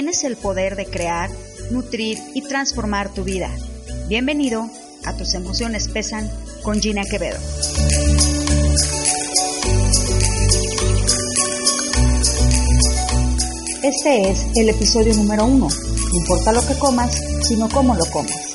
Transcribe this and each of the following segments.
Tienes el poder de crear, nutrir y transformar tu vida. Bienvenido a Tus emociones pesan con Gina Quevedo. Este es el episodio número uno. No importa lo que comas, sino cómo lo comas.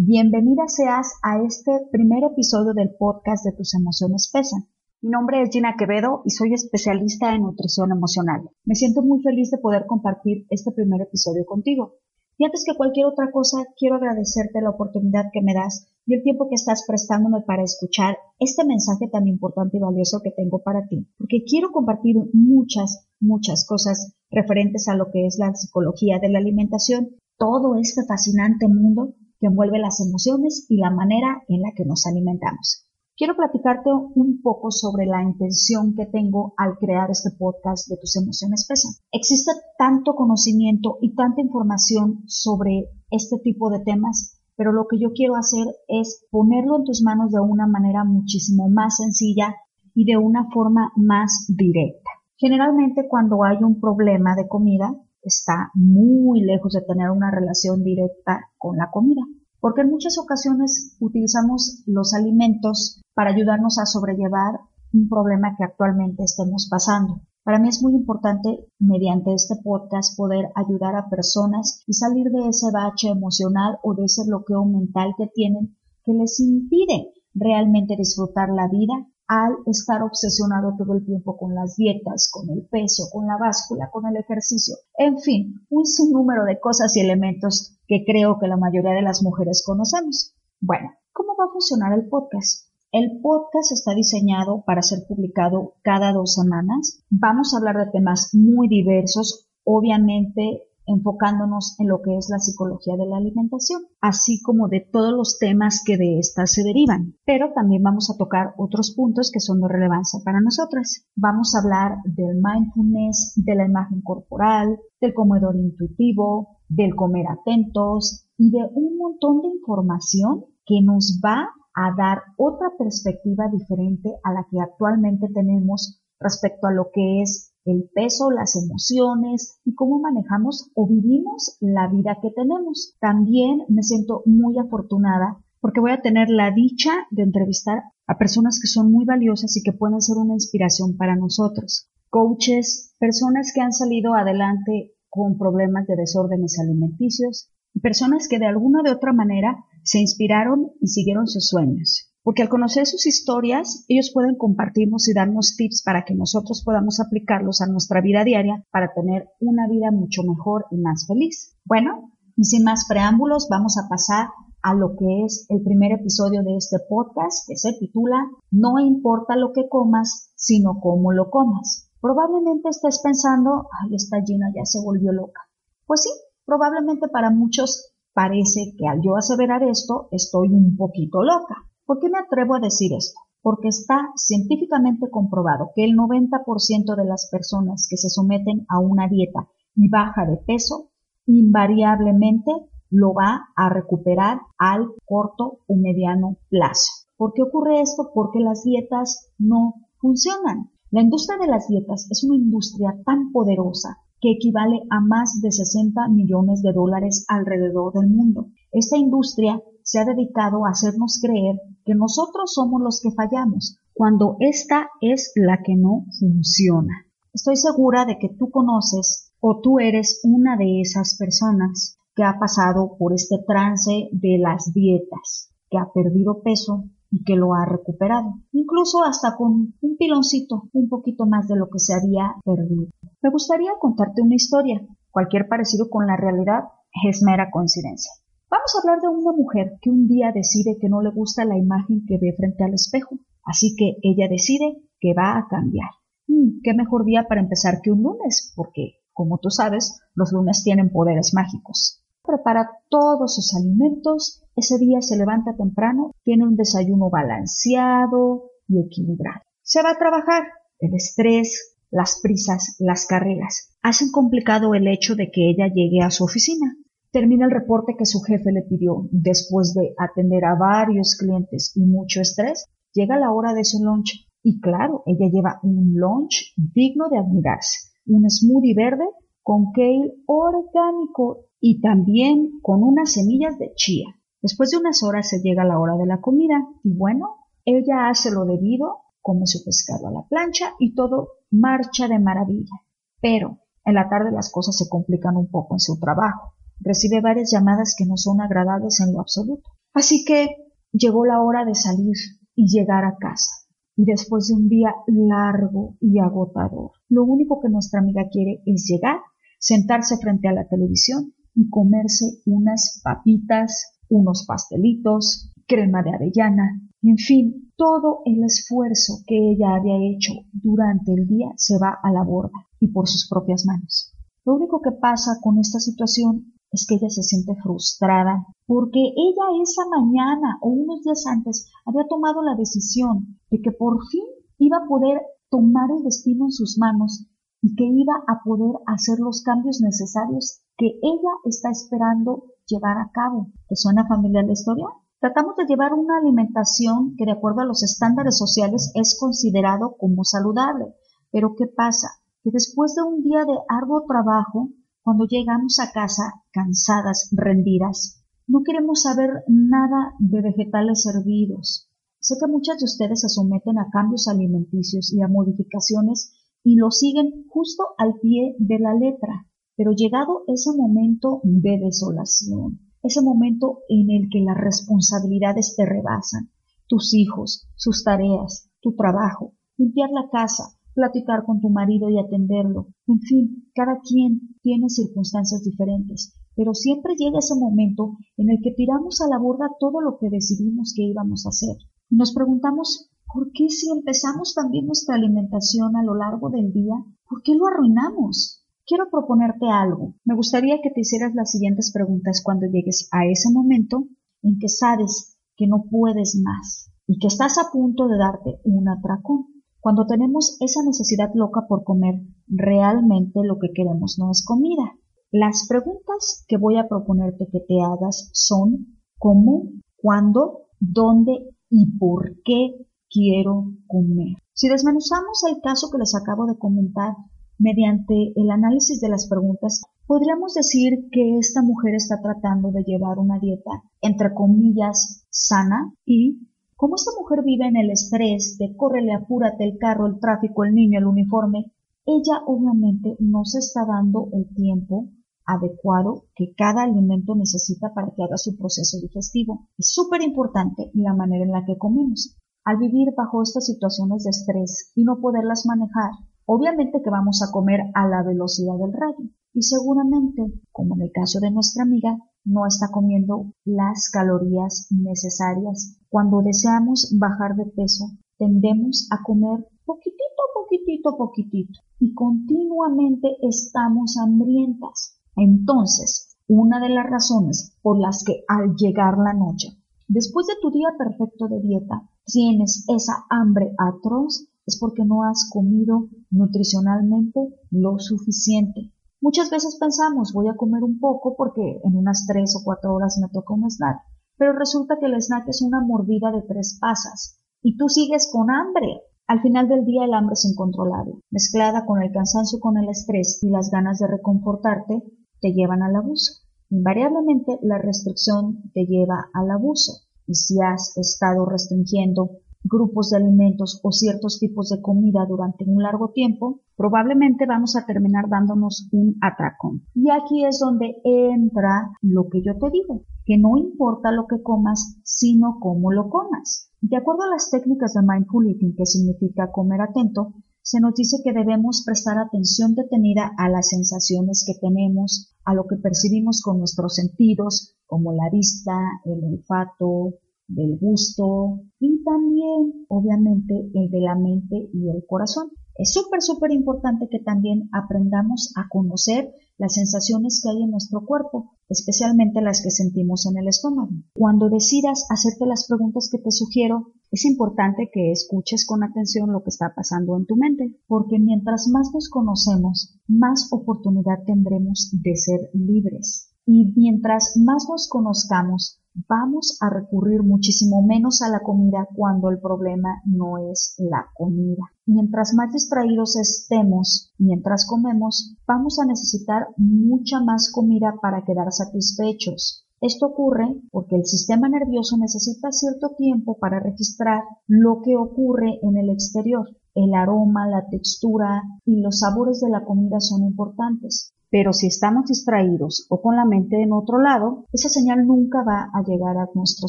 Bienvenida seas a este primer episodio del podcast de Tus emociones pesan. Mi nombre es Gina Quevedo y soy especialista en nutrición emocional. Me siento muy feliz de poder compartir este primer episodio contigo. Y antes que cualquier otra cosa, quiero agradecerte la oportunidad que me das y el tiempo que estás prestándome para escuchar este mensaje tan importante y valioso que tengo para ti. Porque quiero compartir muchas, muchas cosas referentes a lo que es la psicología de la alimentación, todo este fascinante mundo que envuelve las emociones y la manera en la que nos alimentamos. Quiero platicarte un poco sobre la intención que tengo al crear este podcast de tus emociones pesan. Existe tanto conocimiento y tanta información sobre este tipo de temas, pero lo que yo quiero hacer es ponerlo en tus manos de una manera muchísimo más sencilla y de una forma más directa. Generalmente cuando hay un problema de comida, está muy lejos de tener una relación directa con la comida, porque en muchas ocasiones utilizamos los alimentos para ayudarnos a sobrellevar un problema que actualmente estemos pasando. Para mí es muy importante, mediante este podcast, poder ayudar a personas y salir de ese bache emocional o de ese bloqueo mental que tienen que les impide realmente disfrutar la vida al estar obsesionado todo el tiempo con las dietas, con el peso, con la báscula, con el ejercicio, en fin, un sinnúmero de cosas y elementos que creo que la mayoría de las mujeres conocemos. Bueno, ¿cómo va a funcionar el podcast? El podcast está diseñado para ser publicado cada dos semanas. Vamos a hablar de temas muy diversos, obviamente enfocándonos en lo que es la psicología de la alimentación, así como de todos los temas que de estas se derivan. Pero también vamos a tocar otros puntos que son de relevancia para nosotras. Vamos a hablar del mindfulness, de la imagen corporal, del comedor intuitivo, del comer atentos y de un montón de información que nos va a dar otra perspectiva diferente a la que actualmente tenemos respecto a lo que es el peso, las emociones y cómo manejamos o vivimos la vida que tenemos. También me siento muy afortunada porque voy a tener la dicha de entrevistar a personas que son muy valiosas y que pueden ser una inspiración para nosotros. Coaches, personas que han salido adelante con problemas de desórdenes alimenticios y personas que de alguna de otra manera se inspiraron y siguieron sus sueños porque al conocer sus historias, ellos pueden compartirnos y darnos tips para que nosotros podamos aplicarlos a nuestra vida diaria para tener una vida mucho mejor y más feliz. Bueno, y sin más preámbulos, vamos a pasar a lo que es el primer episodio de este podcast que se titula No importa lo que comas, sino cómo lo comas. Probablemente estés pensando, ay, esta Gina ya se volvió loca. Pues sí, probablemente para muchos parece que al yo aseverar esto estoy un poquito loca. ¿Por qué me atrevo a decir esto? Porque está científicamente comprobado que el 90% de las personas que se someten a una dieta y baja de peso, invariablemente lo va a recuperar al corto o mediano plazo. ¿Por qué ocurre esto? Porque las dietas no funcionan. La industria de las dietas es una industria tan poderosa que equivale a más de 60 millones de dólares alrededor del mundo. Esta industria se ha dedicado a hacernos creer que nosotros somos los que fallamos, cuando esta es la que no funciona. Estoy segura de que tú conoces o tú eres una de esas personas que ha pasado por este trance de las dietas, que ha perdido peso, y que lo ha recuperado, incluso hasta con un piloncito, un poquito más de lo que se había perdido. Me gustaría contarte una historia. Cualquier parecido con la realidad es mera coincidencia. Vamos a hablar de una mujer que un día decide que no le gusta la imagen que ve frente al espejo, así que ella decide que va a cambiar. Mm, ¿Qué mejor día para empezar que un lunes? Porque, como tú sabes, los lunes tienen poderes mágicos. Prepara todos sus alimentos, ese día se levanta temprano, tiene un desayuno balanceado y equilibrado. Se va a trabajar. El estrés, las prisas, las carreras hacen complicado el hecho de que ella llegue a su oficina. Termina el reporte que su jefe le pidió. Después de atender a varios clientes y mucho estrés, llega la hora de su lunch. Y claro, ella lleva un lunch digno de admirarse. Un smoothie verde con kale orgánico y también con unas semillas de chía. Después de unas horas se llega la hora de la comida y bueno, ella hace lo debido, come su pescado a la plancha y todo marcha de maravilla. Pero en la tarde las cosas se complican un poco en su trabajo. Recibe varias llamadas que no son agradables en lo absoluto. Así que llegó la hora de salir y llegar a casa. Y después de un día largo y agotador, lo único que nuestra amiga quiere es llegar, sentarse frente a la televisión y comerse unas papitas, unos pastelitos, crema de avellana, en fin, todo el esfuerzo que ella había hecho durante el día se va a la borda y por sus propias manos. Lo único que pasa con esta situación es que ella se siente frustrada porque ella esa mañana o unos días antes había tomado la decisión de que por fin iba a poder tomar el destino en sus manos y que iba a poder hacer los cambios necesarios que ella está esperando llevar a cabo. ¿Te suena familiar la historia? Tratamos de llevar una alimentación que de acuerdo a los estándares sociales es considerado como saludable. Pero ¿qué pasa? Que después de un día de arduo trabajo, cuando llegamos a casa cansadas, rendidas, no queremos saber nada de vegetales hervidos. Sé que muchas de ustedes se someten a cambios alimenticios y a modificaciones y lo siguen justo al pie de la letra. Pero llegado ese momento de desolación, ese momento en el que las responsabilidades te rebasan, tus hijos, sus tareas, tu trabajo, limpiar la casa, platicar con tu marido y atenderlo, en fin, cada quien tiene circunstancias diferentes, pero siempre llega ese momento en el que tiramos a la borda todo lo que decidimos que íbamos a hacer. Y nos preguntamos, ¿por qué si empezamos también nuestra alimentación a lo largo del día, ¿por qué lo arruinamos? Quiero proponerte algo. Me gustaría que te hicieras las siguientes preguntas cuando llegues a ese momento en que sabes que no puedes más y que estás a punto de darte un atracón. Cuando tenemos esa necesidad loca por comer, realmente lo que queremos no es comida. Las preguntas que voy a proponerte que te hagas son cómo, cuándo, dónde y por qué quiero comer. Si desmenuzamos el caso que les acabo de comentar, Mediante el análisis de las preguntas, podríamos decir que esta mujer está tratando de llevar una dieta, entre comillas, sana y como esta mujer vive en el estrés de córrele, apúrate el carro, el tráfico, el niño, el uniforme, ella obviamente no se está dando el tiempo adecuado que cada alimento necesita para que haga su proceso digestivo. Es súper importante la manera en la que comemos. Al vivir bajo estas situaciones de estrés y no poderlas manejar, Obviamente que vamos a comer a la velocidad del rayo y seguramente, como en el caso de nuestra amiga, no está comiendo las calorías necesarias. Cuando deseamos bajar de peso, tendemos a comer poquitito, poquitito, poquitito y continuamente estamos hambrientas. Entonces, una de las razones por las que al llegar la noche, después de tu día perfecto de dieta, tienes esa hambre atroz, es porque no has comido nutricionalmente lo suficiente. Muchas veces pensamos voy a comer un poco porque en unas tres o cuatro horas me toca un snack, pero resulta que el snack es una mordida de tres pasas y tú sigues con hambre. Al final del día el hambre es incontrolable, mezclada con el cansancio, con el estrés y las ganas de reconfortarte, te llevan al abuso. Invariablemente la restricción te lleva al abuso. Y si has estado restringiendo grupos de alimentos o ciertos tipos de comida durante un largo tiempo, probablemente vamos a terminar dándonos un atracón. Y aquí es donde entra lo que yo te digo, que no importa lo que comas, sino cómo lo comas. De acuerdo a las técnicas de mindful eating, que significa comer atento, se nos dice que debemos prestar atención detenida a las sensaciones que tenemos, a lo que percibimos con nuestros sentidos, como la vista, el olfato, del gusto y también, obviamente, el de la mente y el corazón. Es súper, súper importante que también aprendamos a conocer las sensaciones que hay en nuestro cuerpo, especialmente las que sentimos en el estómago. Cuando decidas hacerte las preguntas que te sugiero, es importante que escuches con atención lo que está pasando en tu mente, porque mientras más nos conocemos, más oportunidad tendremos de ser libres. Y mientras más nos conozcamos, vamos a recurrir muchísimo menos a la comida cuando el problema no es la comida. Mientras más distraídos estemos mientras comemos, vamos a necesitar mucha más comida para quedar satisfechos. Esto ocurre porque el sistema nervioso necesita cierto tiempo para registrar lo que ocurre en el exterior. El aroma, la textura y los sabores de la comida son importantes. Pero si estamos distraídos o con la mente en otro lado, esa señal nunca va a llegar a nuestro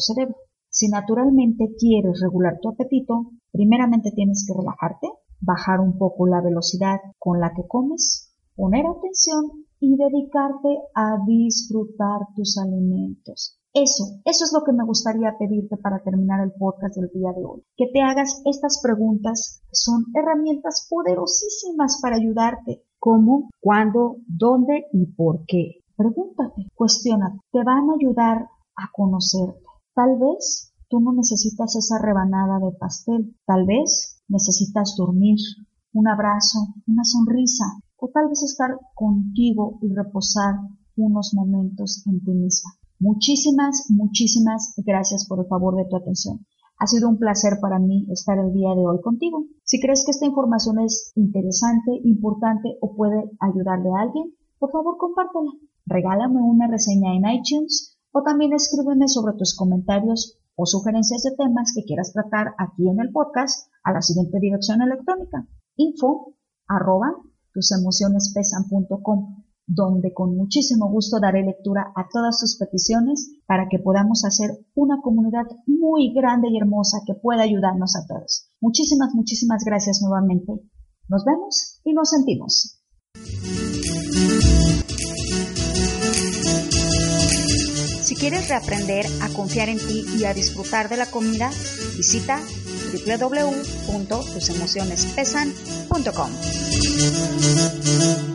cerebro. Si naturalmente quieres regular tu apetito, primeramente tienes que relajarte, bajar un poco la velocidad con la que comes, poner atención y dedicarte a disfrutar tus alimentos. Eso, eso es lo que me gustaría pedirte para terminar el podcast del día de hoy. Que te hagas estas preguntas, que son herramientas poderosísimas para ayudarte cómo, cuándo, dónde y por qué. Pregúntate, cuestiona, te van a ayudar a conocerte. Tal vez tú no necesitas esa rebanada de pastel, tal vez necesitas dormir, un abrazo, una sonrisa, o tal vez estar contigo y reposar unos momentos en ti misma. Muchísimas, muchísimas gracias por el favor de tu atención. Ha sido un placer para mí estar el día de hoy contigo. Si crees que esta información es interesante, importante o puede ayudarle a alguien, por favor compártela. Regálame una reseña en iTunes o también escríbeme sobre tus comentarios o sugerencias de temas que quieras tratar aquí en el podcast a la siguiente dirección electrónica info arroba tusemocionespesan.com donde con muchísimo gusto daré lectura a todas sus peticiones para que podamos hacer una comunidad muy grande y hermosa que pueda ayudarnos a todos. Muchísimas, muchísimas gracias nuevamente. Nos vemos y nos sentimos. Si quieres reaprender a confiar en ti y a disfrutar de la comida, visita www.tusemocionespesan.com.